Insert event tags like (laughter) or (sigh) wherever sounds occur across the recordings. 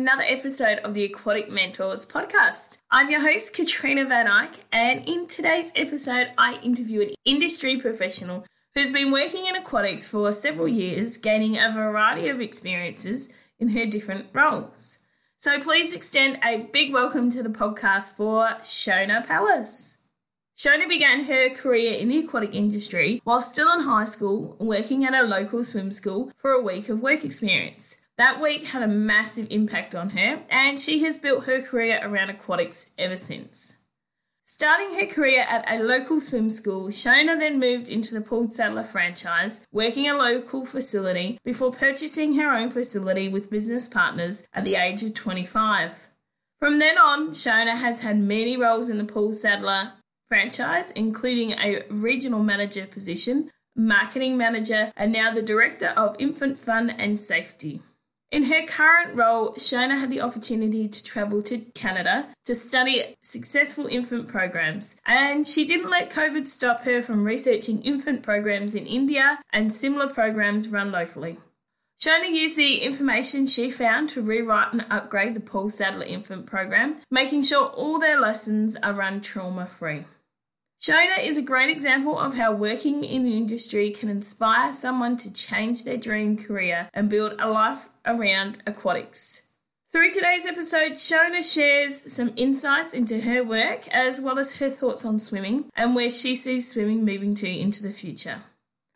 another episode of the Aquatic Mentors podcast. I'm your host, Katrina Van Eyck, and in today's episode, I interview an industry professional who's been working in aquatics for several years, gaining a variety of experiences in her different roles. So please extend a big welcome to the podcast for Shona Palace. Shona began her career in the aquatic industry while still in high school, working at a local swim school for a week of work experience. That week had a massive impact on her, and she has built her career around aquatics ever since. Starting her career at a local swim school, Shona then moved into the Paul Sadler franchise, working a local facility before purchasing her own facility with business partners at the age of 25. From then on, Shona has had many roles in the Paul Sadler franchise, including a regional manager position, marketing manager, and now the director of infant fun and safety. In her current role, Shona had the opportunity to travel to Canada to study successful infant programs, and she didn't let COVID stop her from researching infant programs in India and similar programs run locally. Shona used the information she found to rewrite and upgrade the Paul Sadler Infant Program, making sure all their lessons are run trauma free. Shona is a great example of how working in the industry can inspire someone to change their dream career and build a life around aquatics. Through today's episode, Shona shares some insights into her work as well as her thoughts on swimming and where she sees swimming moving to into the future.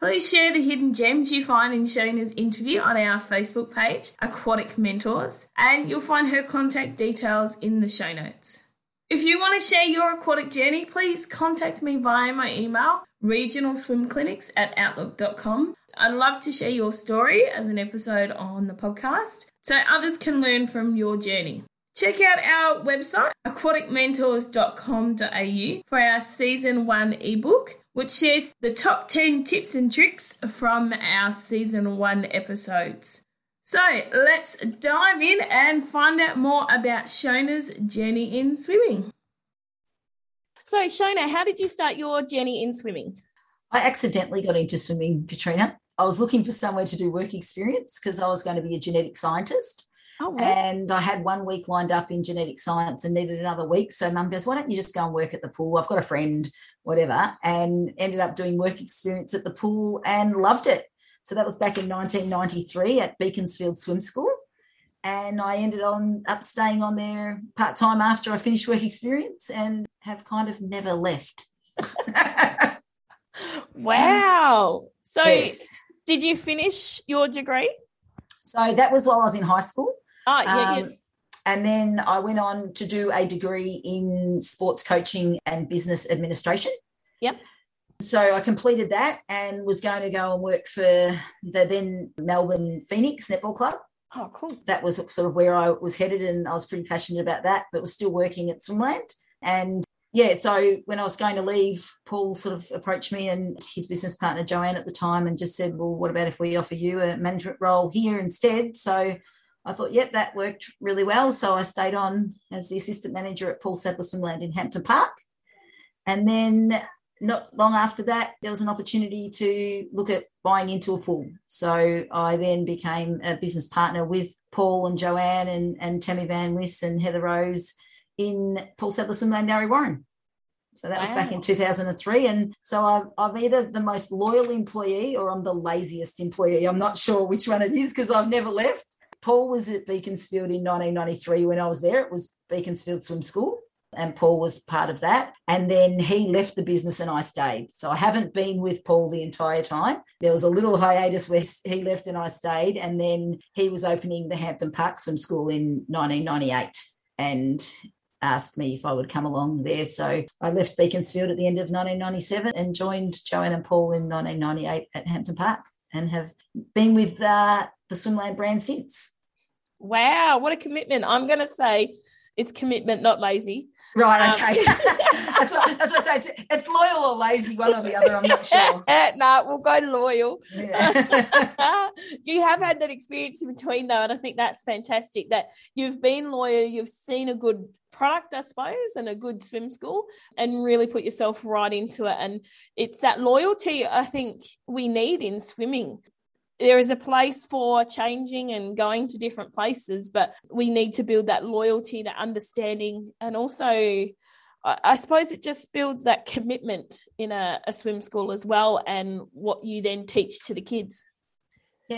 Please share the hidden gems you find in Shona's interview on our Facebook page, Aquatic Mentors, and you'll find her contact details in the show notes. If you want to share your aquatic journey, please contact me via my email, regionalswimclinics at outlook.com. I'd love to share your story as an episode on the podcast so others can learn from your journey. Check out our website, aquaticmentors.com.au, for our season one ebook, which shares the top 10 tips and tricks from our season one episodes. So let's dive in and find out more about Shona's journey in swimming. So, Shona, how did you start your journey in swimming? I accidentally got into swimming, Katrina. I was looking for somewhere to do work experience because I was going to be a genetic scientist. Oh, wow. And I had one week lined up in genetic science and needed another week. So mum goes, Why don't you just go and work at the pool? I've got a friend, whatever. And ended up doing work experience at the pool and loved it. So that was back in 1993 at Beaconsfield Swim School. And I ended on up staying on there part time after I finished work experience and have kind of never left. (laughs) wow. So yes. did you finish your degree? So that was while I was in high school. Oh, yeah, um, yeah. And then I went on to do a degree in sports coaching and business administration. Yep so I completed that and was going to go and work for the then Melbourne Phoenix Netball Club. Oh, cool. That was sort of where I was headed, and I was pretty passionate about that, but was still working at Swimland. And yeah, so when I was going to leave, Paul sort of approached me and his business partner, Joanne, at the time, and just said, Well, what about if we offer you a management role here instead? So I thought, yep, yeah, that worked really well. So I stayed on as the assistant manager at Paul Sadler Swimland in Hampton Park. And then not long after that, there was an opportunity to look at buying into a pool. So I then became a business partner with Paul and Joanne and, and Tammy Van Liss and Heather Rose in Paul Sadler Swimland Narre Warren. So that wow. was back in 2003. And so i I'm either the most loyal employee or I'm the laziest employee. I'm not sure which one it is because I've never left. Paul was at Beaconsfield in 1993 when I was there. It was Beaconsfield Swim School and Paul was part of that. And then he left the business and I stayed. So I haven't been with Paul the entire time. There was a little hiatus where (laughs) he left and I stayed. And then he was opening the Hampton Park Swim School in 1998 and asked me if I would come along there. So I left Beaconsfield at the end of 1997 and joined Joanne and Paul in 1998 at Hampton Park and have been with uh, the Swimland brand since. Wow, what a commitment. I'm going to say it's commitment, not lazy. Right. Um, okay. Um, (laughs) that's, what, that's what I say. It's, it's, loyal or lazy, one or the other. I'm not sure. (laughs) no, nah, we'll go loyal. Yeah. (laughs) you have had that experience in between, though, and I think that's fantastic. That you've been loyal, you've seen a good product, I suppose, and a good swim school, and really put yourself right into it. And it's that loyalty I think we need in swimming there is a place for changing and going to different places, but we need to build that loyalty, that understanding, and also I suppose it just builds that commitment in a, a, swim school as well, and what you then teach to the kids.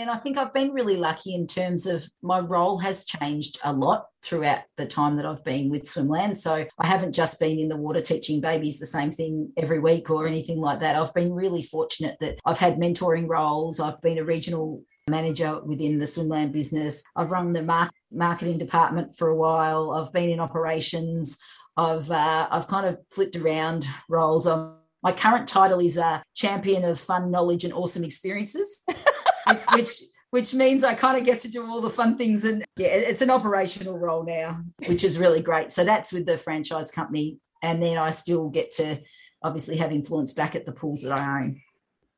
And I think I've been really lucky in terms of my role has changed a lot throughout the time that I've been with Swimland. So I haven't just been in the water teaching babies the same thing every week or anything like that. I've been really fortunate that I've had mentoring roles. I've been a regional manager within the Swimland business. I've run the marketing department for a while. I've been in operations. I've uh, I've kind of flipped around roles. I'm, my current title is a uh, champion of fun knowledge and awesome experiences, (laughs) which which means I kind of get to do all the fun things. And yeah, it's an operational role now, which is really great. So that's with the franchise company, and then I still get to obviously have influence back at the pools that I own.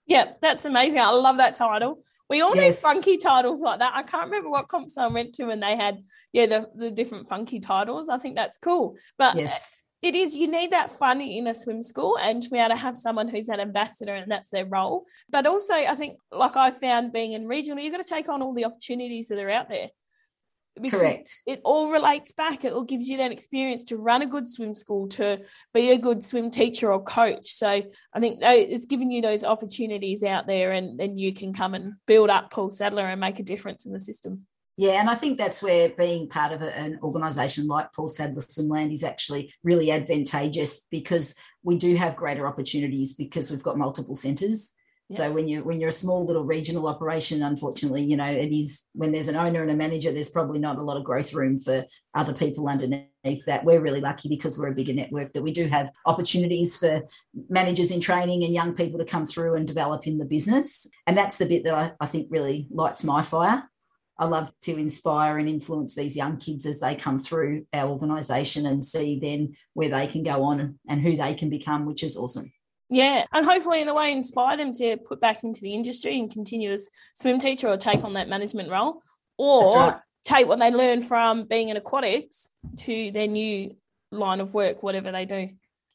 Yeah, that's amazing. I love that title. We all yes. need funky titles like that. I can't remember what comps I went to and they had, yeah, the, the different funky titles. I think that's cool. But yes. It is, you need that fun in a swim school and to be able to have someone who's an ambassador and that's their role. But also, I think, like I found being in regional, you've got to take on all the opportunities that are out there. Correct. It all relates back. It all gives you that experience to run a good swim school, to be a good swim teacher or coach. So I think it's giving you those opportunities out there, and then you can come and build up Paul Sadler and make a difference in the system. Yeah, and I think that's where being part of an organisation like Paul Sadler Land is actually really advantageous because we do have greater opportunities because we've got multiple centres. So when you when you're a small little regional operation, unfortunately, you know, it is when there's an owner and a manager, there's probably not a lot of growth room for other people underneath that. We're really lucky because we're a bigger network that we do have opportunities for managers in training and young people to come through and develop in the business. And that's the bit that I, I think really lights my fire. I love to inspire and influence these young kids as they come through our organisation and see then where they can go on and who they can become, which is awesome. Yeah, and hopefully in the way inspire them to put back into the industry and continue as swim teacher or take on that management role, or right. take what they learn from being in aquatics to their new line of work, whatever they do.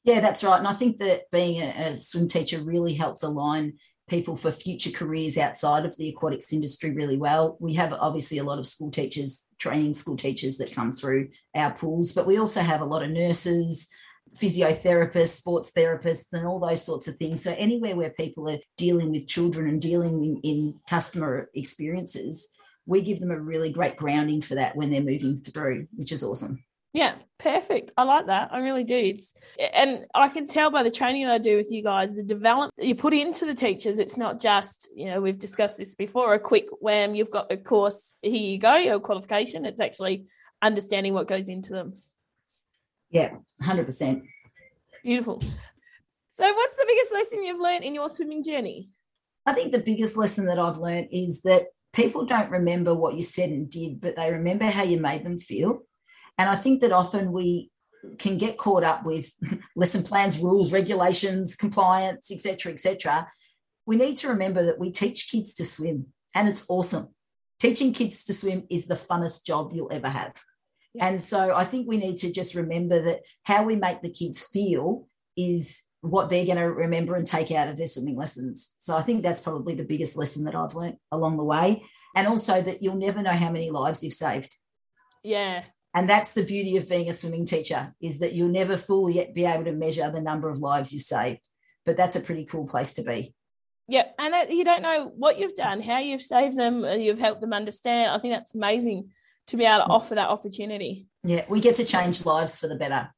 Yeah, that's right. And I think that being a, a swim teacher really helps align people for future careers outside of the aquatics industry really well. We have obviously a lot of school teachers, training school teachers that come through our pools, but we also have a lot of nurses, physiotherapists, sports therapists, and all those sorts of things. So, anywhere where people are dealing with children and dealing in, in, customer experiences, we give them a really great grounding for that when they're moving through, which is awesome. Yeah, perfect. I like that. I really do. It's and I can tell by the training that I do with you guys, the development you put into the teachers. It's not just you know we've discussed this before. A quick wham, you've got the course. Here you go, your qualification. It's actually understanding what goes into them. Yeah, 100%. Beautiful. So, what's the biggest lesson you've learned in your swimming journey? I think the biggest lesson that I've learned is that people don't remember what you said and did, but they remember how you made them feel. And I think that often we can get caught up with (laughs) lesson plans, rules, regulations, compliance, etc., etc. We need to remember that we teach kids to swim, and it's awesome. Teaching kids to swim is the funnest job you'll ever have. And so I think we need to just remember that how we make the kids feel is what they're going to remember and take out of their swimming lessons. So I think that's probably the biggest lesson that I've learned along the way. And also that you'll never know how many lives you've saved. Yeah. And that's the beauty of being a swimming teacher is that you'll never fully be able to measure the number of lives you saved. But that's a pretty cool place to be. Yeah, and you don't know what you've done, how you've saved them, you've helped them understand. I think that's amazing to be able to offer that opportunity. Yeah, we get to change lives for the better,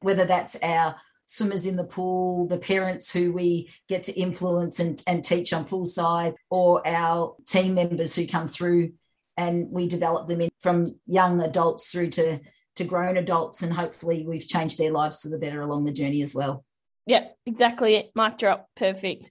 whether that's our swimmers in the pool, the parents who we get to influence and, and teach on poolside, or our team members who come through and we develop them in, from young adults through to, to grown adults. And hopefully we've changed their lives for the better along the journey as well. Yeah, exactly it. Mic drop. Perfect.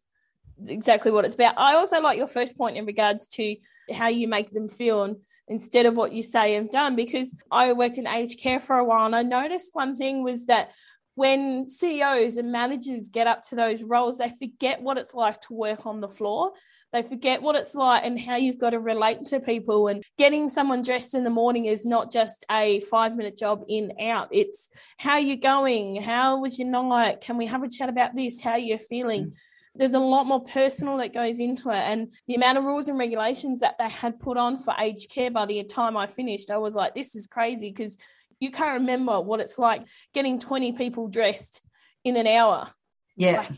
exactly what it's about. I also like your first point in regards to how you make them feel and instead of what you say and done because I worked in aged care for a while and I noticed one thing was that when CEOs and managers get up to those roles, they forget what it's like to work on the floor. They forget what it's like and how you've got to relate to people. And getting someone dressed in the morning is not just a five minute job in out. It's how you're going. How was your night? Can we have a chat about this? How you're feeling? Mm. there's a lot more personal that goes into it. And the amount of rules and regulations that they had put on for aged care by the time I finished, I was like, this is crazy because you can't remember what it's like getting 20 people dressed in an hour. Yeah. Like,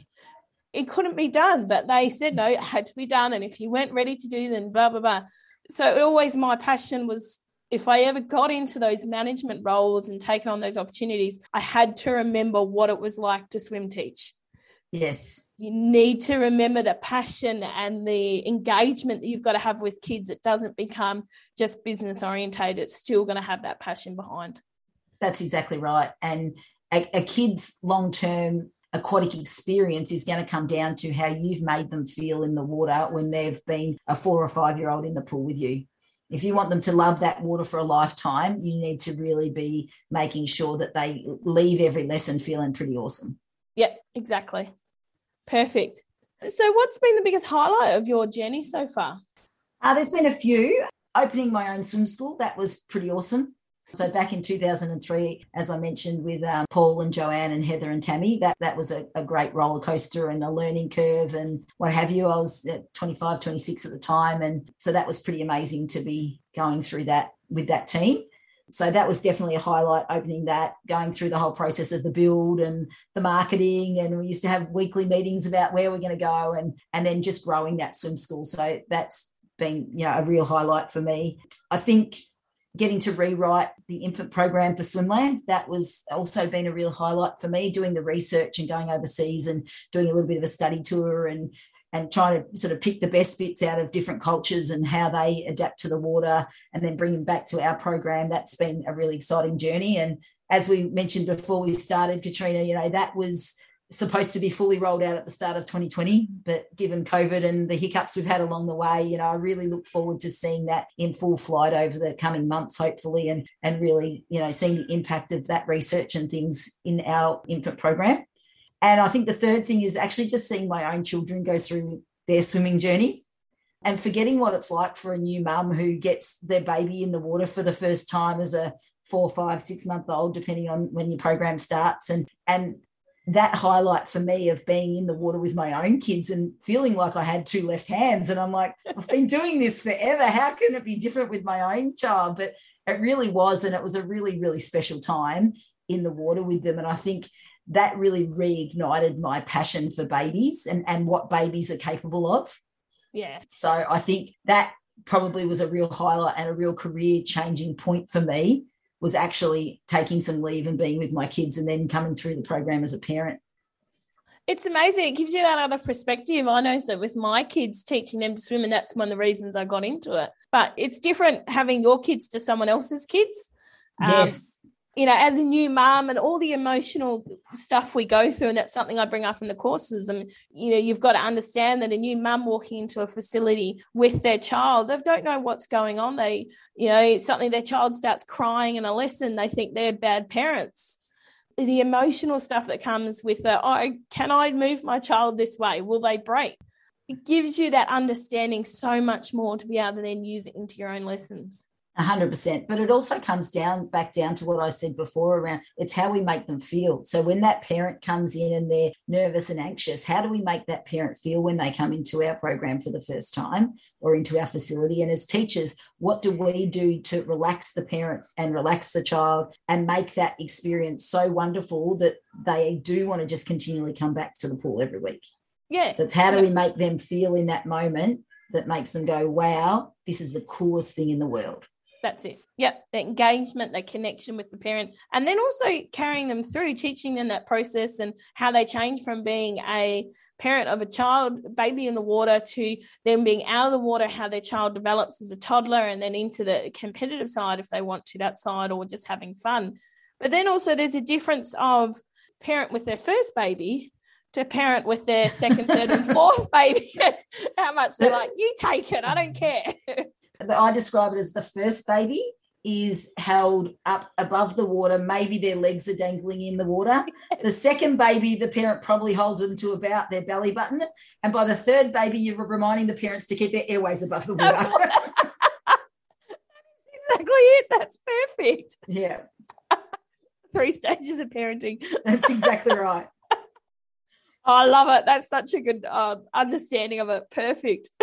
it couldn't be done, but they said no, it had to be done. And if you weren't ready to do, then blah, blah, blah. So always my passion was if I ever got into those management roles and taken on those opportunities, I had to remember what it was like to swim teach. Yes. You need to remember the passion and the engagement that you've got to have with kids. It doesn't become just business orientated. It's still going to have that passion behind. That's exactly right. And a, a kid's long term aquatic experience is going to come down to how you've made them feel in the water when they've been a four or five year old in the pool with you if you want them to love that water for a lifetime, you need to really be making sure that they leave every lesson feeling pretty awesome. Yep, exactly. Perfect. So, what's been the biggest highlight of your journey so far? Uh, there's been a few. Opening my own swim school, that was pretty awesome. So back in 2003, as I mentioned with um, Paul and Joanne and Heather and Tammy, that, that was a, a, great roller coaster and a learning curve and what have you. I was at 25, 26 at the time. And so that was pretty amazing to be going through that with that team. So that was definitely a highlight opening that, going through the whole process of the build and the marketing. And we used to have weekly meetings about where we're going to go and, and then just growing that swim school. So that's been, you know, a real highlight for me. I think getting to rewrite the infant program for Swimland. That was also been a real highlight for me, doing the research and going overseas and doing a little bit of a study tour and and trying to sort of pick the best bits out of different cultures and how they adapt to the water and then bring them back to our program. That's been a really exciting journey. And as we mentioned before we started, Katrina, you know, that was supposed to be fully rolled out at the start of 2020 but given covid and the hiccups we've had along the way you know i really look forward to seeing that in full flight over the coming months hopefully and and really you know seeing the impact of that research and things in our infant program. And i think the third thing is actually just seeing my own children go through their swimming journey and forgetting what it's like for a new mum who gets their baby in the water for the first time as a four, five, six month old, depending on when your program starts, and and that highlight for me of being in the water with my own kids and feeling like I had two left hands. And I'm like, I've been (laughs) doing this forever. How can it be different with my own child? But it really was. And it was a really, really special time in the water with them. And I think that really reignited my passion for babies and, and what babies are capable of. Yeah. So I think that probably was a real highlight and a real career changing point for me was actually taking some leave and being with my kids and then coming through the program as a parent. It's amazing. It gives you that other perspective. I know so with my kids teaching them to swim, and that's one of the reasons I got into it. But it's different having your kids to someone else's kids. Yes. Um, you know, as a new mom and all the emotional stuff we go through, and that's something I bring up in the courses. And you know, you've got to understand that a new mum walking into a facility with their child, they don't know what's going on. They, you know, something their child starts crying in a lesson, they think they're bad parents. The emotional stuff that comes with the, oh, can I move my child this way? Will they break? It gives you that understanding so much more to be able to then use it into your own lessons hundred percent. But it also comes down back down to what I said before around it's how we make them feel. So when that parent comes in and they're nervous and anxious, how do we make that parent feel when they come into our program for the first time or into our facility? And as teachers, what do we do to relax the parent and relax the child and make that experience so wonderful that they do want to just continually come back to the pool every week? Yeah. So it's how do we make them feel in that moment that makes them go, wow, this is the coolest thing in the world. That's it. Yep. The engagement, the connection with the parent, and then also carrying them through, teaching them that process and how they change from being a parent of a child, baby in the water, to them being out of the water, how their child develops as a toddler, and then into the competitive side if they want to, that side, or just having fun. But then also there's a difference of parent with their first baby to parent with their second, third, and fourth (laughs) baby. (laughs) How much they're like, you take it, I don't care. (laughs) I describe it as the first baby is held up above the water. Maybe their legs are dangling in the water. The second baby, the parent probably holds them to about their belly button. And by the third baby, you're reminding the parents to keep their airways above the water. That is exactly it. That's perfect. Yeah. Three stages of parenting. That's exactly right. I love it. That's such a good uh, understanding of it. Perfect. (laughs)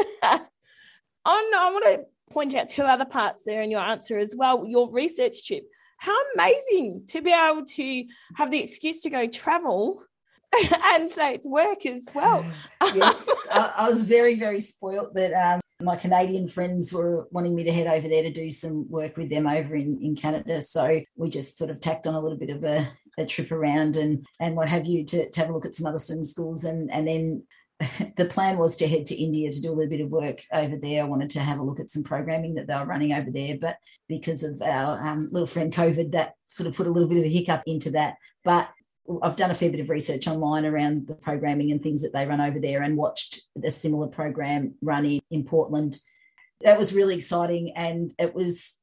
I want to point out two other parts there in your answer as well. Your research trip. How amazing to be able to have the excuse to go travel (laughs) and say it's work as well. (sighs) yes, I, I, was very, very spoilt that um, my Canadian friends were wanting me to head over there to do some work with them over in, in Canada. So we just sort of tacked on a little bit of a, a trip around and and what have you to, to have a look at some other swim schools and and then (laughs) the plan was to head to India to do a little bit of work over there. I wanted to have a look at some programming that they were running over there, but because of our um, little friend COVID, that sort of put a little bit of a hiccup into that. But I've done a fair bit of research online around the programming and things that they run over there and watched a similar program run in, in Portland. That was really exciting. And it was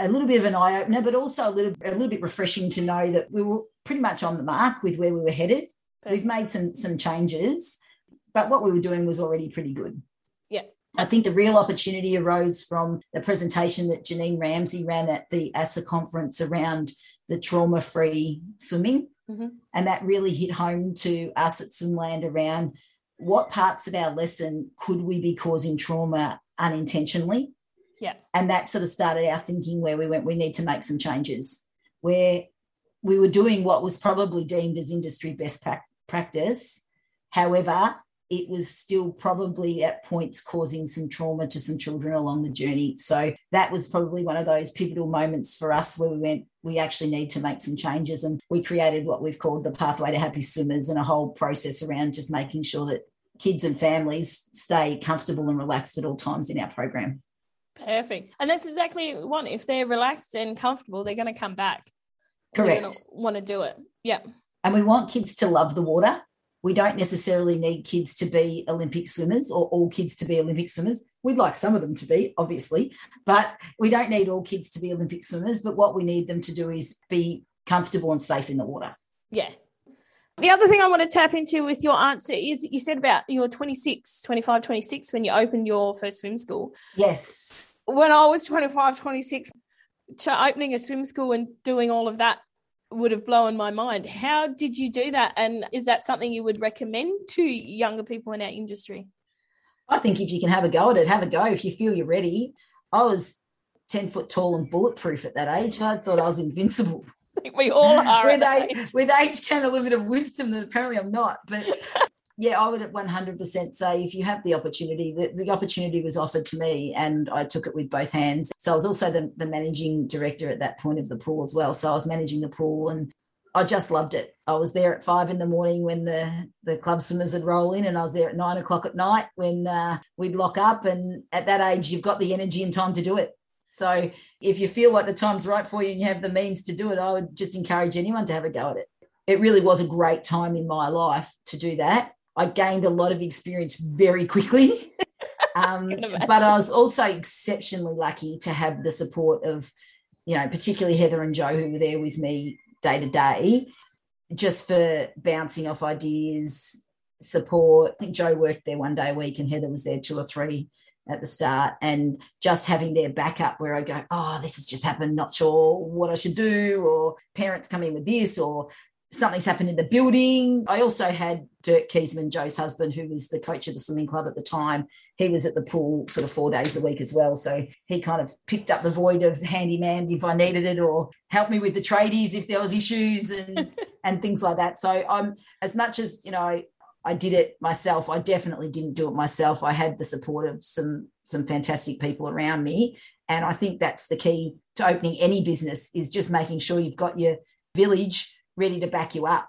a little bit of an eye opener, but also a little, a little bit refreshing to know that we were pretty much on the mark with where we were headed. We've made some, some changes but what we were doing was already pretty good. Yeah. I think the real opportunity arose from the presentation that Janine Ramsey ran at the ASA conference around the trauma free swimming. Mm-hmm. And that really hit home to us at Swimland around what parts of our lesson could we be causing trauma unintentionally? Yeah. And that sort of started our thinking where we went, we need to make some changes. Where we were doing what was probably deemed as industry best practice. However, it was still probably at points causing some trauma to some children along the journey. So that was probably one of those pivotal moments for us where we went, we actually need to make some changes. And we created what we've called the Pathway to Happy Swimmers and a whole process around just making sure that kids and families stay comfortable and relaxed at all times in our program. Perfect. And that's exactly what want. If they're relaxed and comfortable, they're going to come back. Correct. Want to do it. Yeah. And we want kids to love the water we don't necessarily need kids to be Olympic swimmers or all kids to be Olympic swimmers. We'd like some of them to be, obviously, but we don't need all kids to be Olympic swimmers. But what we need them to do is be comfortable and safe in the water. Yeah. The other thing I want to tap into with your answer is you said about you were 26, 25, 26 when you opened your first swim school. Yes. When I was 25, 26, opening a swim school and doing all of that would have blown my mind. How did you do that? And is that something you would recommend to younger people in our industry? I think if you can have a go at it, have a go. If you feel you're ready. I was 10 foot tall and bulletproof at that age. I thought I was invincible. We all are. with, age, with age came a little bit of wisdom that apparently I'm not. But (laughs) yeah, I would 100% say if you have the opportunity, the, the opportunity was offered to me and I took it with both hands. So I was also the, the managing director at that point of the pool as well. So I was managing the pool and I just loved it. I was there at five in the morning when the, the club swimmers would roll in, and I was there at nine o'clock at night when uh, we'd lock up. And at that age, you've got the energy and time to do it. So if you feel like the time's right for you and you have the means to do it, I would just encourage anyone to have a go at it. It really was a great time in my life to do that. I gained a lot of experience very quickly. (laughs) Um, but I was also exceptionally lucky to have the support of, you know, particularly Heather and Joe, who were there with me day to day, just for bouncing off ideas, support. I think Joe worked there one day a week and Heather was there two or three at the start and just having their backup where I go, oh, this has just happened, not sure what I should do, or parents come in with this, or something's happened in the building. I also had Dirk Kiesman, Joe's husband, who was the coach of the swimming club at the time. He was at the pool sort of four days a week as well. So he kind of picked up the void of handyman if I needed it or helped me with the tradies if there was issues and (laughs) and things like that. So I'm as much as, you know, I did it myself. I definitely didn't do it myself. I had the support of some some fantastic people around me. And I think that's the key to opening any business is just making sure you've got your village ready to back you up.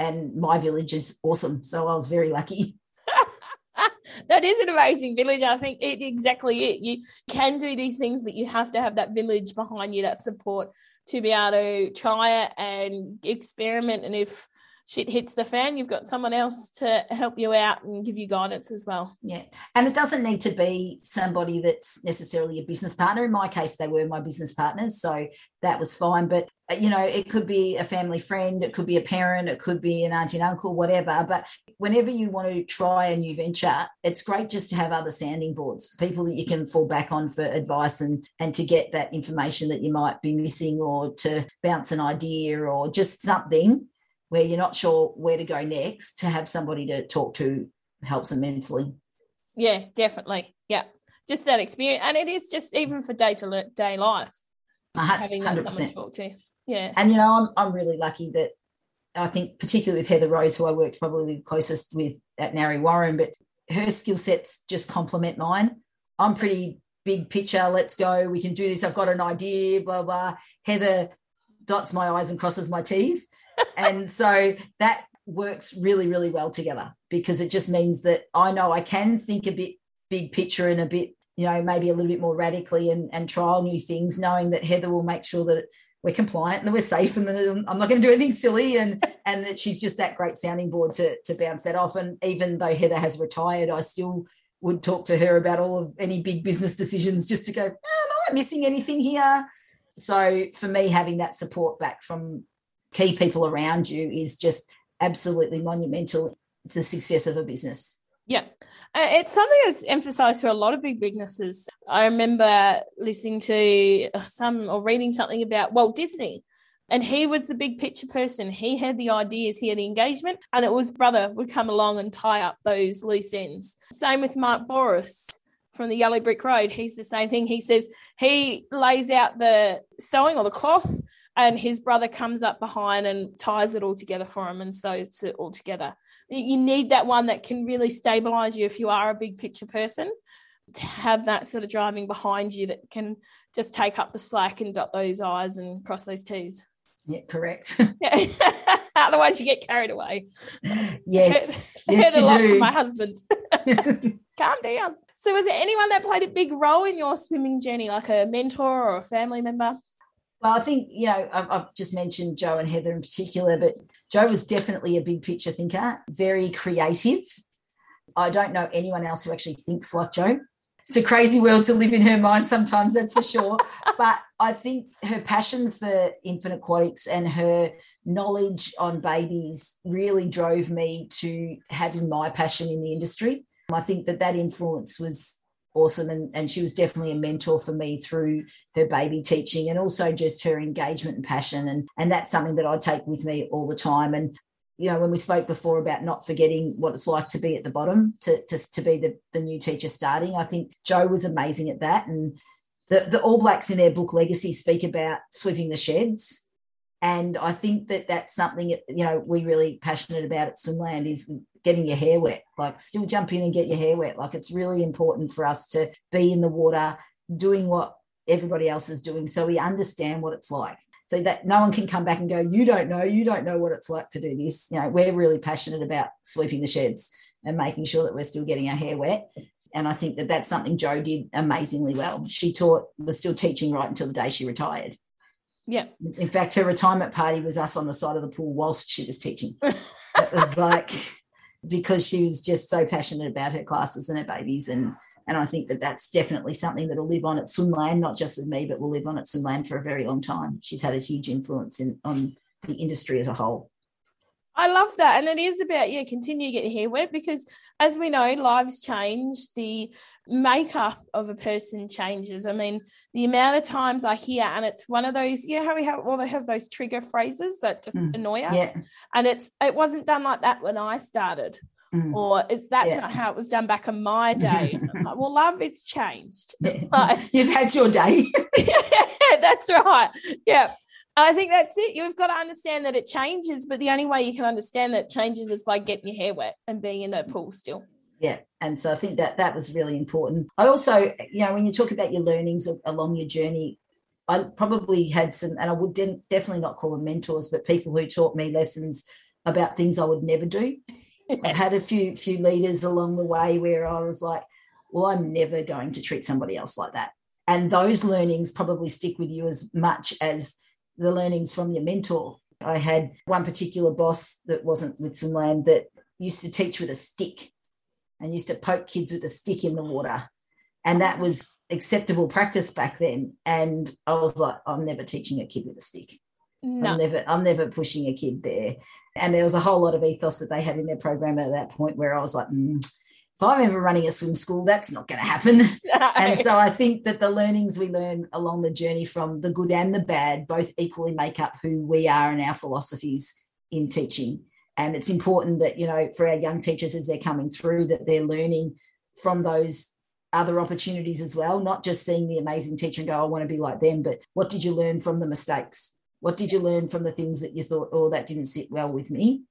And my village is awesome. So I was very lucky. (laughs) that is an amazing village. I think it exactly it. You can do these things, but you have to have that village behind you, that support to be able to try it and experiment. And if shit hits the fan, you've got someone else to help you out and give you guidance as well. Yeah. And it doesn't need to be somebody that's necessarily a business partner. In my case, they were my business partners. So that was fine. But, uh, you know, it could be a family friend, it could be a parent, it could be an auntie and uncle, whatever. But whenever you want to try a new venture, it's great just to have other sounding boards, people that you can fall back on for advice and, and to get that information that you might be missing or to bounce an idea or just something where you're not sure where to go next, to have somebody to talk to helps immensely. Yeah, definitely. Yeah. Just that experience. And it is just even for day to day life, having that 100%. someone to talk to. Yeah. And, you know, I'm, I'm really lucky that I think, particularly with Heather Rose, who I worked probably the closest with at Narre Warren, but her skill sets just complement mine. I'm pretty big picture. Let's go. We can do this. I've got an idea. Blah blah. Heather dots my i's and crosses my t's, and so that works really really well together because it just means that I know I can think a bit big picture and a bit you know maybe a little bit more radically and, and trial new things, knowing that Heather will make sure that we're compliant and that we're safe and that I'm not going to do anything silly and (laughs) and that she's just that great sounding board to to bounce that off. And even though Heather has retired, I still would talk to her about all of any big business decisions just to go, oh, am I missing anything here? So for me, having that support back from key people around you is just absolutely monumental to the success of a business. Yeah. Uh, it's something that's emphasized to a lot of big businesses. I remember listening to some or reading something about Walt Disney and he was the big picture person. He had the ideas, he had the engagement, and it was brother would come along and tie up those loose ends. Same with Mark Bouris from the Yellow Brick Road. He's the same thing. He says he lays out the sewing or the cloth, and his brother comes up behind and ties it all together for him and sews it all together. You need that one that can really stabilize you if you are a big picture person to have that sort of driving behind you that can just take up the slack and dot those I's and cross those T's. Yeah, correct. (laughs) Yeah. (laughs) Otherwise, you get carried away. Yes, I yes, you do. my husband. (laughs) Calm down. So, was there anyone that played a big role in your swimming journey, like a mentor or a family member? Well, I think, you know, I've, I've, just mentioned Joe and Heather in particular, but Joe was definitely a big picture thinker, very creative. I don't know anyone else who actually thinks like Joe it's a crazy world to live in her mind sometimes, that's for sure. (laughs) but I think her passion for infant aquatics and her knowledge on babies really drove me to having my passion in the industry. I think that that influence was awesome and, and she was definitely a mentor for me through her baby teaching and also just her engagement and passion and and that's something that I take with me all the time and you know, when we spoke before about not forgetting what it's like to be at the bottom, to, to, to be the, the new teacher starting, I think Joe was amazing at that. And the, the All Blacks in their book Legacy speak about sweeping the sheds. And I think that that's something, you know, we really passionate about at Swimland is getting your hair wet, like still jump in and get your hair wet. Like it's really important for us to be in the water doing what everybody else is doing so we understand what it's like so that no one can come back and go, you don't know, you don't know what it's like to do this. You know, we're really passionate about sweeping the sheds and making sure that we're still getting our hair wet. And I think that that's something Joe did amazingly well. She taught, was still teaching right until the day she retired. Yeah. In fact, her retirement party was us on the side of the pool whilst she was teaching. (laughs) it was like because she was just so passionate about her classes and her babies and and I think that that's definitely something that will live on at Swimland, not just with me, but will live on at Swimland for a very long time. She's had a huge influence in, on the industry as a whole. I love that. And it is about, yeah, continue to get your hair wet because as we know, lives change, the makeup of a person changes. I mean, the amount of times I hear, and it's one of those, yeah, how we have, well, they have those trigger phrases that just mm, annoy us. Yeah. And it's, it wasn't done like that when I started. Mm. Or is that yeah. not how it was done back in my day? like, well, love, it's changed. (laughs) You've had your day. (laughs) yeah, that's right. Yeah. I think that's it. You've got to understand that it changes, but the only way you can understand that changes is by getting your hair wet and being in that pool still. Yeah, and so I think that that was really important. I also, you know, when you talk about your learnings along your journey, I probably had some, and I would definitely not call them mentors, but people who taught me lessons about things I would never do. (laughs) I've had a few few leaders along the way where I was like, well, I'm never going to treat somebody else like that. And those learnings probably stick with you as much as the learnings from your mentor. I had one particular boss that wasn't with Swimland that used to teach with a stick and used to poke kids with a stick in the water. And that was acceptable practice back then. And I was like, I'm never teaching a kid with a stick. No. I'm never I'm never pushing a kid there. And there was a whole lot of ethos that they had in their program at that point where I was like, mm, if I'm ever running a swim school, that's not going to happen. (laughs) And so I think that the learnings we learn along the journey from the good and the bad both equally make up who we are and our philosophies in teaching. And it's important that, you know, for our young teachers as they're coming through, that they're learning from those other opportunities as well, not just seeing the amazing teacher and go, I want to be like them, but what did you learn from the mistakes? What did you learn from the things that you thought, oh, that didn't sit well with me?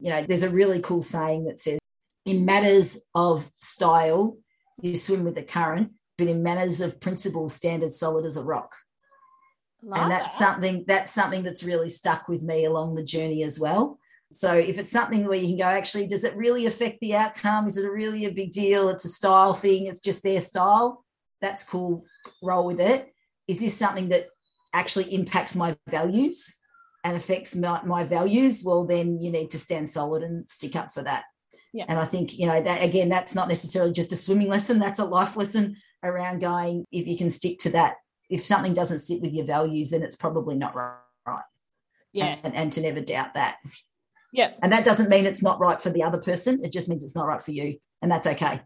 You know, there's a really cool saying that says, in matters of style, you swim with the current, but in matters of principle, stand as solid as a rock. Love and that's that. something that's something that's really stuck with me along the journey as well. So if it's something where you can go, actually, does it really affect the outcome? Is it really a big deal? It's a style thing. It's just their style. That's cool. Roll with it. Is this something that actually impacts my values and affects my, my values? Well, then you need to stand solid and stick up for that. Yeah. And I think, you know, that again, that's not necessarily just a swimming lesson, that's a life lesson around going, if you can stick to that, if something doesn't sit with your values, then it's probably not right. Yeah. And, and to never doubt that. Yeah. And that doesn't mean it's not right for the other person. It just means it's not right for you. And that's okay.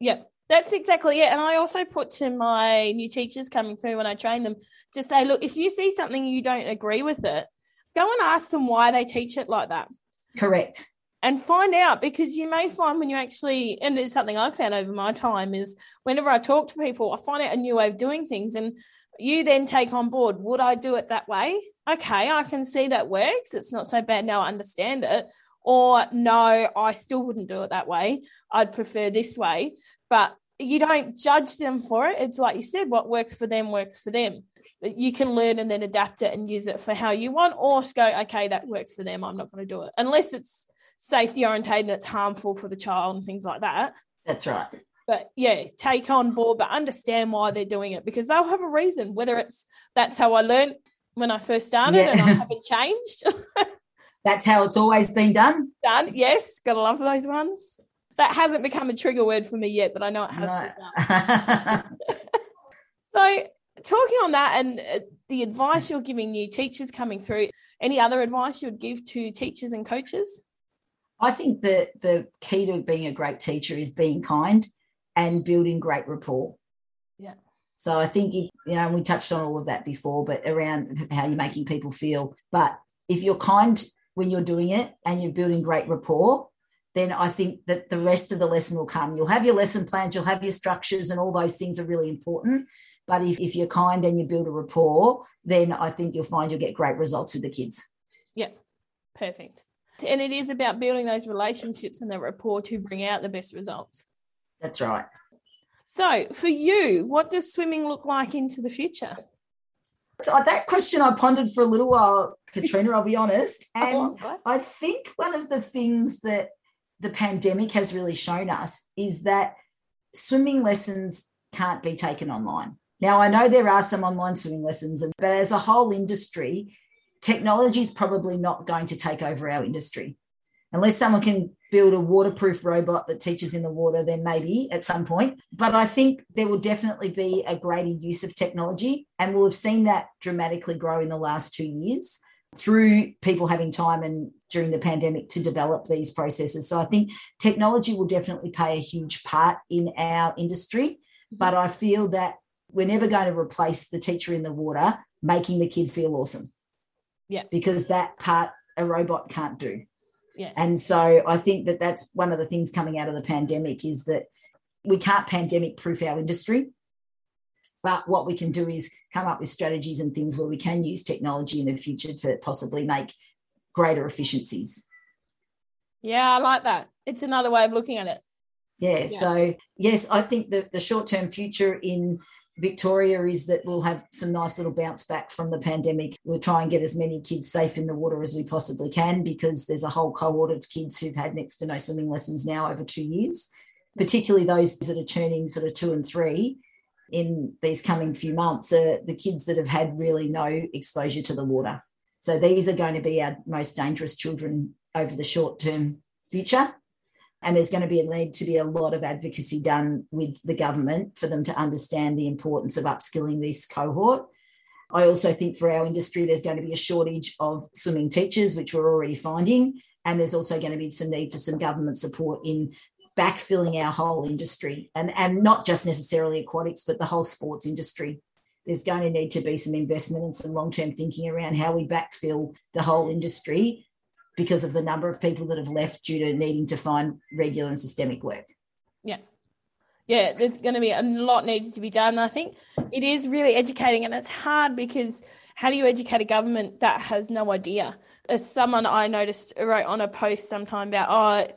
Yeah. That's exactly it. And I also put to my new teachers coming through when I train them to say, look, if you see something you don't agree with it, go and ask them why they teach it like that. Correct. And find out because you may find when you actually, and it's something I've found over my time is whenever I talk to people, I find out a new way of doing things. And you then take on board, would I do it that way? okay, I can see that works. It's not so bad now. I understand it. Or no, I still wouldn't do it that way. I'd prefer this way. But you don't judge them for it. It's like you said, what works for them works for them. You can learn and then adapt it and use it for how you want, or go, okay, that works for them. I'm not going to do it unless it's safety orientated and it's harmful for the child and things like that. That's right. But yeah, take on board, but understand why they're doing it because they'll have a reason. Whether it's that's how I learned, when I first started, yeah. and I haven't changed. (laughs) That's how it's always been done. Done, yes. Gotta love those ones. That hasn't become a trigger word for me yet, but I know it has. No. so, talking on that and uh, the advice you're giving new teachers coming through, any other advice you would give to teachers and coaches? I think that the key to being a great teacher is being kind and building great rapport. Yeah. So I think if, you know, we touched on all of that before, but around how you're making people feel. But if you're kind when you're doing it and you're building great rapport, then I think that the rest of the lesson will come. You'll have your lesson plans, you'll have your structures, and all those things are really important. But if, if you're kind and you build a rapport, then I think you'll find you'll get great results with the kids. Yeah, perfect. And it is about building those relationships and the rapport to bring out the best results. That's right. So, for you, what does swimming look like into the future? So uh, that question I pondered for a little while, Katrina, I'll be honest. (laughs) And oh, I think one of the things that the pandemic has really shown us is that swimming lessons can't be taken online. Now, I know there are some online swimming lessons, but as a whole industry, technology is probably not going to take over our industry unless someone can build a waterproof robot that teaches in the water, then maybe at some point. But I think there will definitely be a greater use of technology, and we'll have seen that dramatically grow in the last two years through people having time and during the pandemic to develop these processes. So I think technology will definitely play a huge part in our industry. But I feel that we're never going to replace the teacher in the water making the kid feel awesome. Yeah. Because that part a robot can't do. Yeah. And so I think that that's one of the things coming out of the pandemic is that we can't pandemic proof our industry. But what we can do is come up with strategies and things where we can use technology in the future to possibly make greater efficiencies. Yeah, I like that. It's another way of looking at it. Yeah, yeah. so yes, I think that the short term future in Victoria is that we'll have some nice little bounce back from the pandemic. We'll try and get as many kids safe in the water as we possibly can because there's a whole cohort of kids who've had next to no swimming lessons now over two years, particularly those that are turning sort of two and three in these coming few months are the kids that have had really no exposure to the water. So these are going to be our most dangerous children over the short term future. And there's going to be a need to be a lot of advocacy done with the government for them to understand the importance of upskilling this cohort. I also think for our industry, there's going to be a shortage of swimming teachers, which we're already finding. And there's also going to be some need for some government support in backfilling our whole industry and, and not just necessarily aquatics, but the whole sports industry. There's going to need to be some investment and some long term thinking around how we backfill the whole industry because of the number of people that have left due to needing to find regular and systemic work. Yeah. Yeah, there's going to be a lot needs to be done. I think it is really educating, and it's hard because how do you educate a government that has no idea? As someone I noticed wrote on a post sometime about, oh,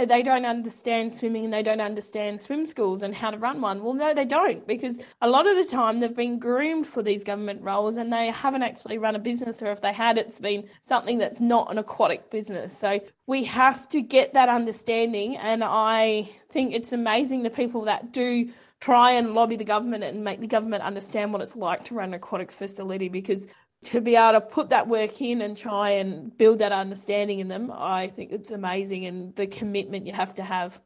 Uh, they don't understand swimming and they don't understand swim schools and how to run one. Well, no, they don't because a lot of the time they've been groomed for these government roles and they haven't actually run a business, or if they had, it's been something that's not an aquatic business. So we have to get that understanding. And I think it's amazing the people that do try and lobby the government and make the government understand what it's like to run an aquatics facility because to be able to put that work in and try and build that understanding in them, I think it's amazing and the commitment you have to have.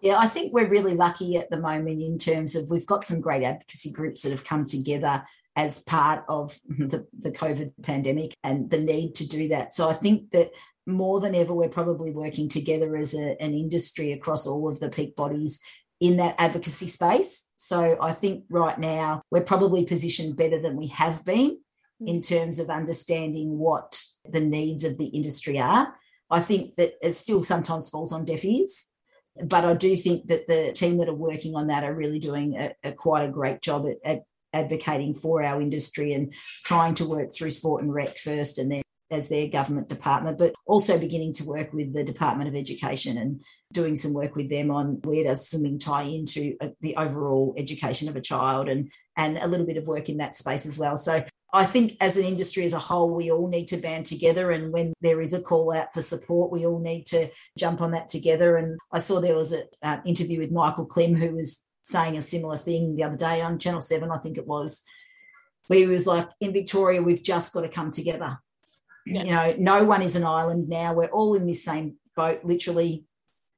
Yeah, I think we're really lucky at the moment in terms of we've got some great advocacy groups that have come together as part of the, the COVID pandemic and the need to do that. So I think that more than ever, we're probably working together as a, an industry across all of the peak bodies in that advocacy space. So I think right now we're probably positioned better than we have been in terms of understanding what the needs of the industry are. I think that it still sometimes falls on deaf ears, but I do think that the team that are working on that are really doing a, a quite a great job at, at advocating for our industry and trying to work through sport and rec first and then as their government department, but also beginning to work with the Department of Education and doing some work with them on where does swimming tie into uh, the overall education of a child and and a little bit of work in that space as well. So I think as an industry as a whole, we all need to band together. And when there is a call out for support, we all need to jump on that together. And I saw there was an uh, interview with Michael Klim, who was saying a similar thing the other day on Channel 7, I think it was, where he was like, in Victoria, we've just got to come together. Yeah. You know, no one is an island now. We're all in this same boat, literally.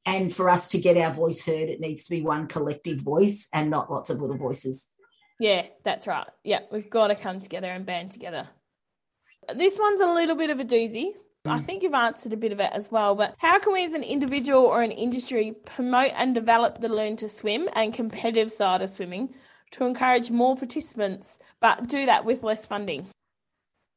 And for us to get our voice heard, it needs to be one collective voice and not lots of little voices. Yeah, that's right. Yeah, we've got to come together and band together. This one's a little bit of a doozy. I mm. think you've answered a bit of it as well, but how can we as an individual or an industry promote and develop the learn to swim and competitive side of swimming to encourage more participants, but do that with less funding?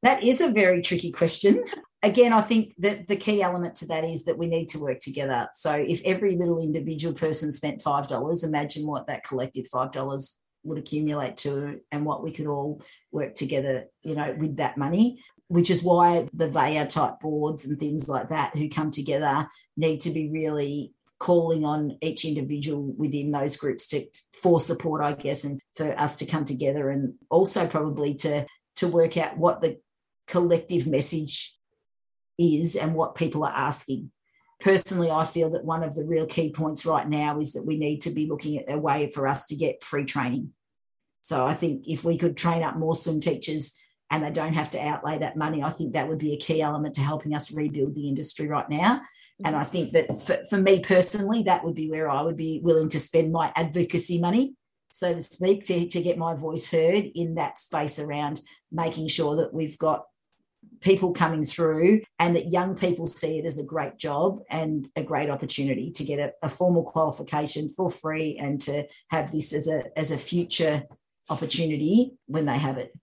That is a very tricky question. Again, I think that the key element to that is that we need to work together. So if every little individual person spent $5, imagine what that collective $5 would accumulate to and what we could all work together, you know, with that money. Which is why the VEA type boards and things like that who come together need to be really calling on each individual within those groups to for support, I guess, and for us to come together and also probably to to work out what the collective message is and what people are asking. Personally, I feel that one of the real key points right now is that we need to be looking at a way for us to get free training. So I think if we could train up more swim teachers and they don't have to outlay that money, I think that would be a key element to helping us rebuild the industry right now. And I think that for, for me personally, that would be where I would be willing to spend my advocacy money, so to speak, to, to get my voice heard in that space around making sure that we've got people coming through and that young people see it as a great job and a great opportunity to get a, a, formal qualification for free and to have this as a as a future opportunity when they have it.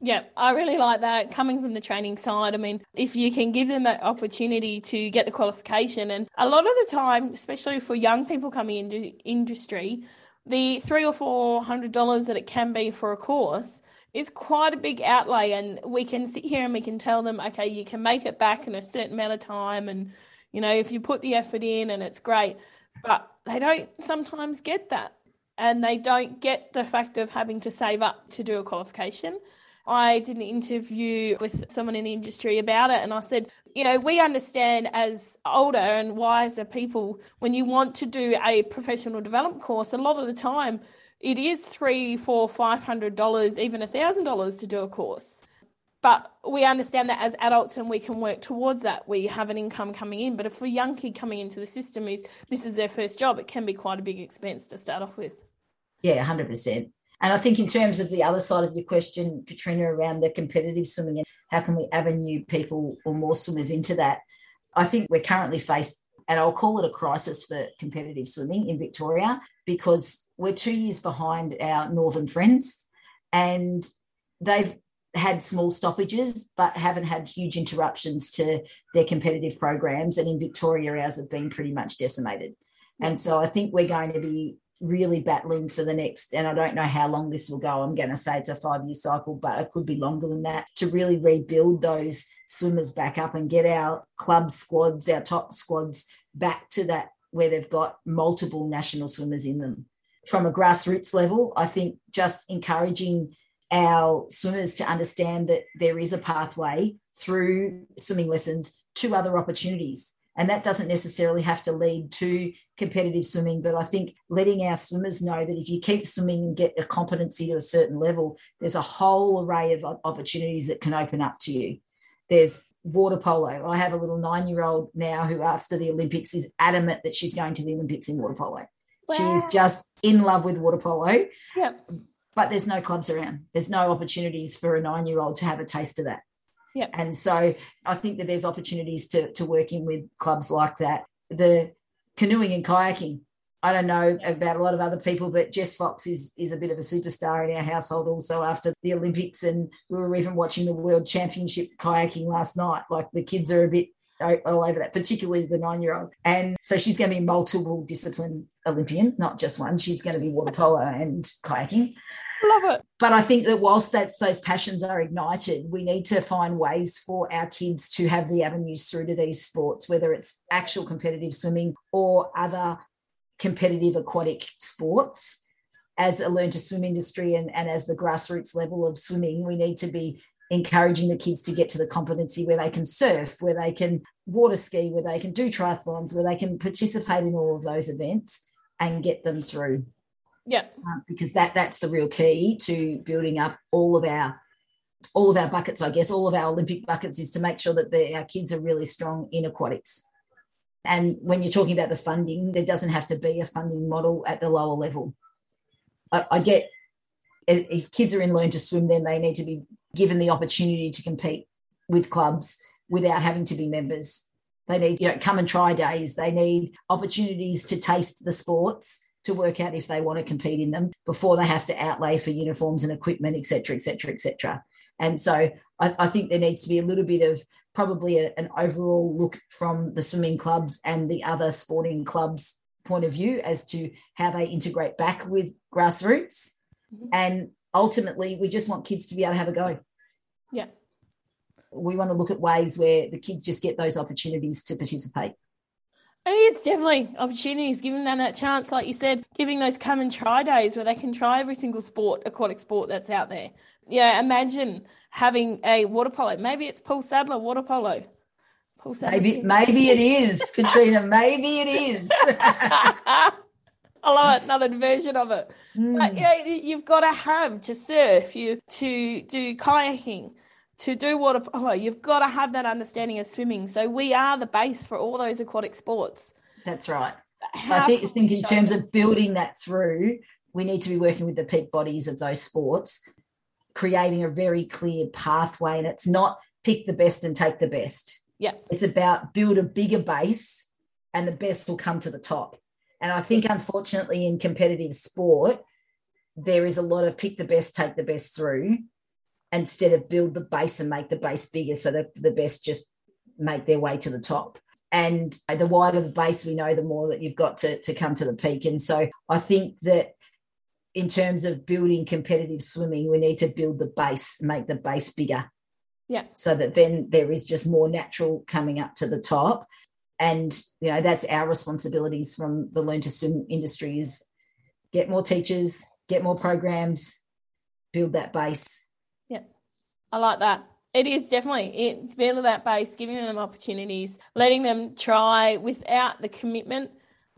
Yeah, I really like that coming from the training side. I mean, if you can give them that opportunity to get the qualification, and a lot of the time, especially for young people coming into industry, the three or four hundred dollars that it can be for a course is quite a big outlay. And we can sit here and we can tell them, okay, you can make it back in a certain amount of time, and you know, if you put the effort in, and it's great. But they don't sometimes get that and they don't get the fact of having to save up to do a qualification. I did an interview with someone in the industry about it, and I said, you know, we understand as older and wiser people when you want to do a professional development course, a lot of the time it is three, four, five hundred dollars, even a thousand dollars to do a course. But we understand that as adults and we can work towards that. We have an income coming in. But if a young kid coming into the system is this is their first job, it can be quite a big expense to start off with. Yeah, 100%. And I think in terms of the other side of your question, Katrina, around the competitive swimming and how can we avenue people or more swimmers into that, I think we're currently faced, and I'll call it a crisis for competitive swimming in Victoria because we're two years behind our northern friends and they've had small stoppages, but haven't had huge interruptions to their competitive programs. And in Victoria, ours have been pretty much decimated. And so I think we're going to be really battling for the next, and I don't know how long this will go. I'm going to say it's a five year cycle, but it could be longer than that to really rebuild those swimmers back up and get our club squads, our top squads back to that where they've got multiple national swimmers in them. From a grassroots level, I think just encouraging our swimmers to understand that there is a pathway through swimming lessons to other opportunities. And that doesn't necessarily have to lead to competitive swimming. But I think letting our swimmers know that if you keep swimming and get a competency to a certain level, there's a whole array of opportunities that can open up to you. There's water polo. I have a little nine year old now who, after the Olympics, is adamant that she's going to the Olympics in water polo. Wow. She's just in love with water polo. Yep. But there's no clubs around. There's no opportunities for a nine year old to have a taste of that. Yep. And so I think that there's opportunities to, to work in with clubs like that. The canoeing and kayaking. I don't know about a lot of other people, but Jess Fox is is a bit of a superstar in our household also after the Olympics. And we were even watching the World Championship kayaking last night. Like the kids are a bit all over that, particularly the nine year old. And so she's going to be multiple discipline Olympian, not just one. She's going to be water polo and kayaking. Love it. But I think that whilst that's those passions are ignited, we need to find ways for our kids to have the avenues through to these sports, whether it's actual competitive swimming or other competitive aquatic sports. As a learn to swim industry and, and as the grassroots level of swimming, we need to be encouraging the kids to get to the competency where they can surf, where they can water ski, where they can do triathlons, where they can participate in all of those events and get them through. Yeah. Um, because that that's the real key to building up all of our all of our buckets, I guess, all of our Olympic buckets is to make sure that the, our kids are really strong in aquatics. And when you're talking about the funding, there doesn't have to be a funding model at the lower level. I, I get if kids are in learn to swim, then they need to be given the opportunity to compete with clubs without having to be members. They need, you know, come and try days. They need opportunities to taste the sports to work out if they want to compete in them before they have to outlay for uniforms and equipment, etc., etc., etc. And so I, I, think there needs to be a little bit of probably a, an overall look from the swimming clubs and the other sporting clubs point of view as to how they integrate back with grassroots. Mm-hmm. And ultimately, we just want kids to be able to have a go. Yeah. We want to look at ways where the kids just get those opportunities to participate. It is definitely opportunities, giving them that chance, like you said, giving those come and try days where they can try every single sport, aquatic sport that's out there. Yeah, imagine having a water polo. Maybe it's Paul Sadler water polo. Paul Sadler. Maybe, maybe it is, Katrina. Maybe it is. (laughs) I love it, another version of it. Mm. But you know, you've got to have to surf, you to do kayaking, to do water polo, you've got to have that understanding of swimming. So we are the base for all those aquatic sports. That's right. So I think, think in terms of building that through, we need to be working with the peak bodies of those sports, creating a very clear pathway. And it's not pick the best and take the best. Yeah. It's about build a bigger base and the best will come to the top. And I think unfortunately in competitive sport, there is a lot of pick the best, take the best through instead of build the base and make the base bigger so that the best just make their way to the top. And the wider the base we know, the more that you've got to, to come to the peak. And so I think that in terms of building competitive swimming, we need to build the base, make the base bigger. Yeah. So that then there is just more natural coming up to the top. And, you know, that's our responsibilities from the Learn to Swim industry is get more teachers, get more programs, build that base I like that. It is definitely it building that base, giving them opportunities, letting them try without the commitment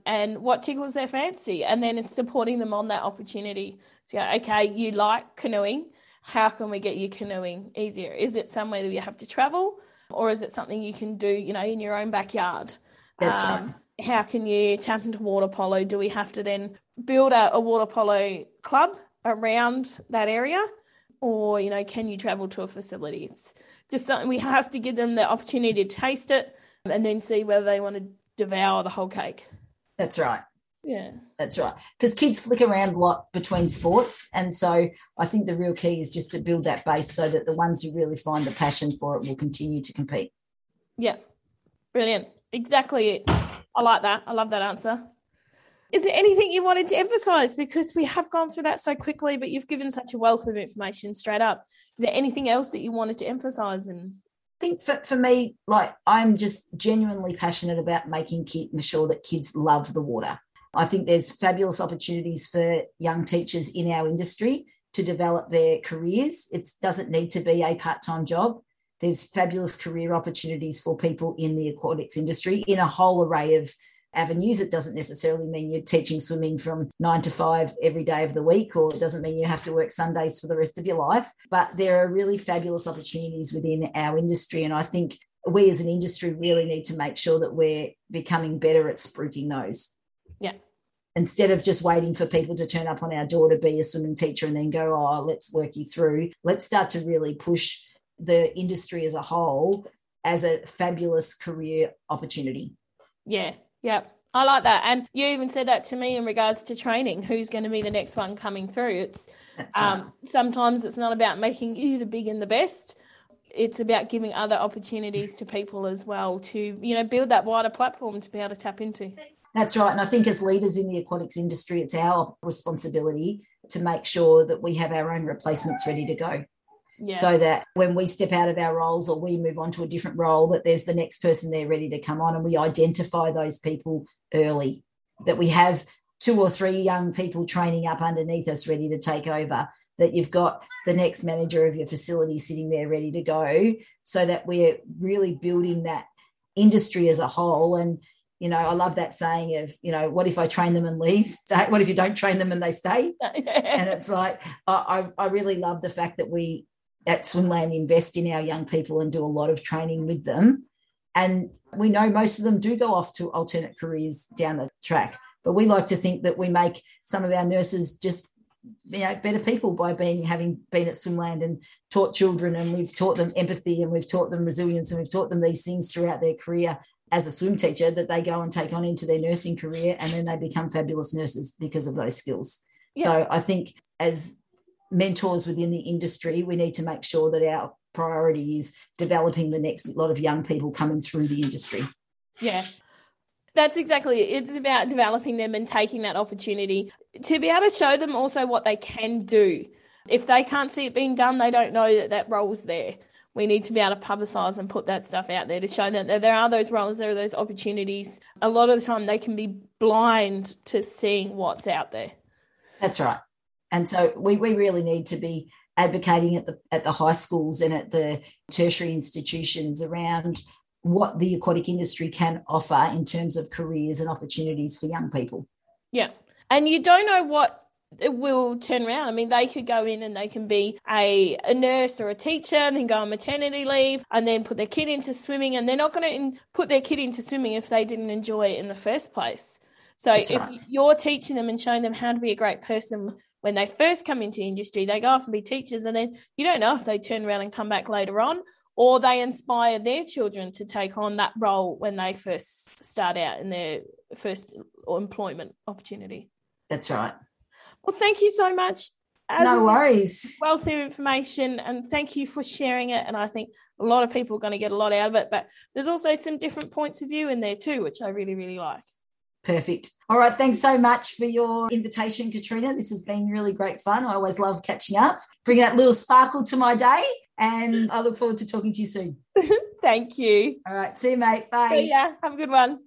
and what tickles their fancy, and then it's supporting them on that opportunity. So, okay, you like canoeing. How can we get you canoeing easier? Is it somewhere that you have to travel, or is it something you can do, you know, in your own backyard? That's um, right. How can you tap into water polo? Do we have to then build a, a water polo club around that area? Or you know can you travel to a facility it's just something we have to give them the opportunity to taste it and then see whether they want to devour the whole cake that's right Yeah. That's right. Because kids flick around a lot between sports. And so I think the real key is just to build that base so that the ones who really find the passion for it will continue to compete. Yeah. Brilliant. Exactly it. I like that. I love that answer. Is there anything you wanted to emphasize? Because we have gone through that so quickly, but you've given such a wealth of information straight up. Is there anything else that you wanted to emphasize? And I think for, for me, like I'm just genuinely passionate about making sure that kids love the water. I think there's fabulous opportunities for young teachers in our industry to develop their careers. It doesn't need to be a part time job. There's fabulous career opportunities for people in the aquatics industry in a whole array of avenues. It doesn't necessarily mean you're teaching swimming from nine to five every day of the week, or it doesn't mean you have to work Sundays for the rest of your life. But there are really fabulous opportunities within our industry. And I think we as an industry really need to make sure that we're becoming better at spruiking those. Yeah. Instead of just waiting for people to turn up on our door to be a swimming teacher and then go, oh, let's work you through, let's start to really push the industry as a whole as a fabulous career opportunity. Yeah, yeah. I like that. And you even said that to me in regards to training. Who's going to be the next one coming through? It's um, sometimes it's not about making you the big and the best. It's about giving other opportunities to people as well to, you know, build that wider platform to be able to tap into. That's right. And I think as leaders in the aquatics industry, it's our responsibility to make sure that we have our own replacements ready to go yeah. so that when we step out of our roles or we move on to a different role that there's the next person there ready to come on and we identify those people early. That we have two or three young people training up underneath us ready to take over. That you've got the next manager of your facility sitting there ready to go. So that we're really building that industry as a whole. And you know i love that saying of you know what if i train them and leave? (laughs) What if you don't train them and they stay? (laughs) And it's like I, I really love the fact that we at Swimland invest in our young people and do a lot of training with them. And we know most of them do go off to alternate careers down the track. But we like to think that we make some of our nurses just you know better people by being having been at Swimland and taught children and we've taught them empathy and we've taught them resilience and we've taught them these things throughout their career as a swim teacher that they go and take on into their nursing career and then they become fabulous nurses because of those skills. Yeah. So I think as mentors within the industry, we need to make sure that our priority is developing the next lot of young people coming through the industry. Yeah. That's exactly it. It's about developing them and taking that opportunity to be able to show them also what they can do. If they can't see it being done, they don't know that that role's there. We need to be able to publicise and put that stuff out there to show them that there are those roles, there are those opportunities. A lot of the time, they can be blind to seeing what's out there. That's right. And so we, we really need to be advocating at the at the high schools and at the tertiary institutions around what the aquatic industry can offer in terms of careers and opportunities for young people. Yeah. And you don't know what it will turn around. I mean, they could go in and they can be a, a nurse or a teacher and then go on maternity leave and then put their kid into swimming. And they're not going to put their kid into swimming if they didn't enjoy it in the first place. So That's if right. you're teaching them and showing them how to be a great person when they first come into industry, they go off and be teachers, and then you don't know if they turn around and come back later on, or they inspire their children to take on that role when they first start out in their first employment opportunity. That's right. Well, thank you so much. As no worries. Wealth of information, and thank you for sharing it. And I think a lot of people are going to get a lot out of it, but there's also some different points of view in there too, which I really, really like. Perfect. All right. Thanks so much for your invitation, Katrina. This has been really great fun. I always love catching up, bring that little sparkle to my day. And I look forward to talking to you soon. (laughs) Thank you. All right. See you, mate. Bye. See ya. Have a good one.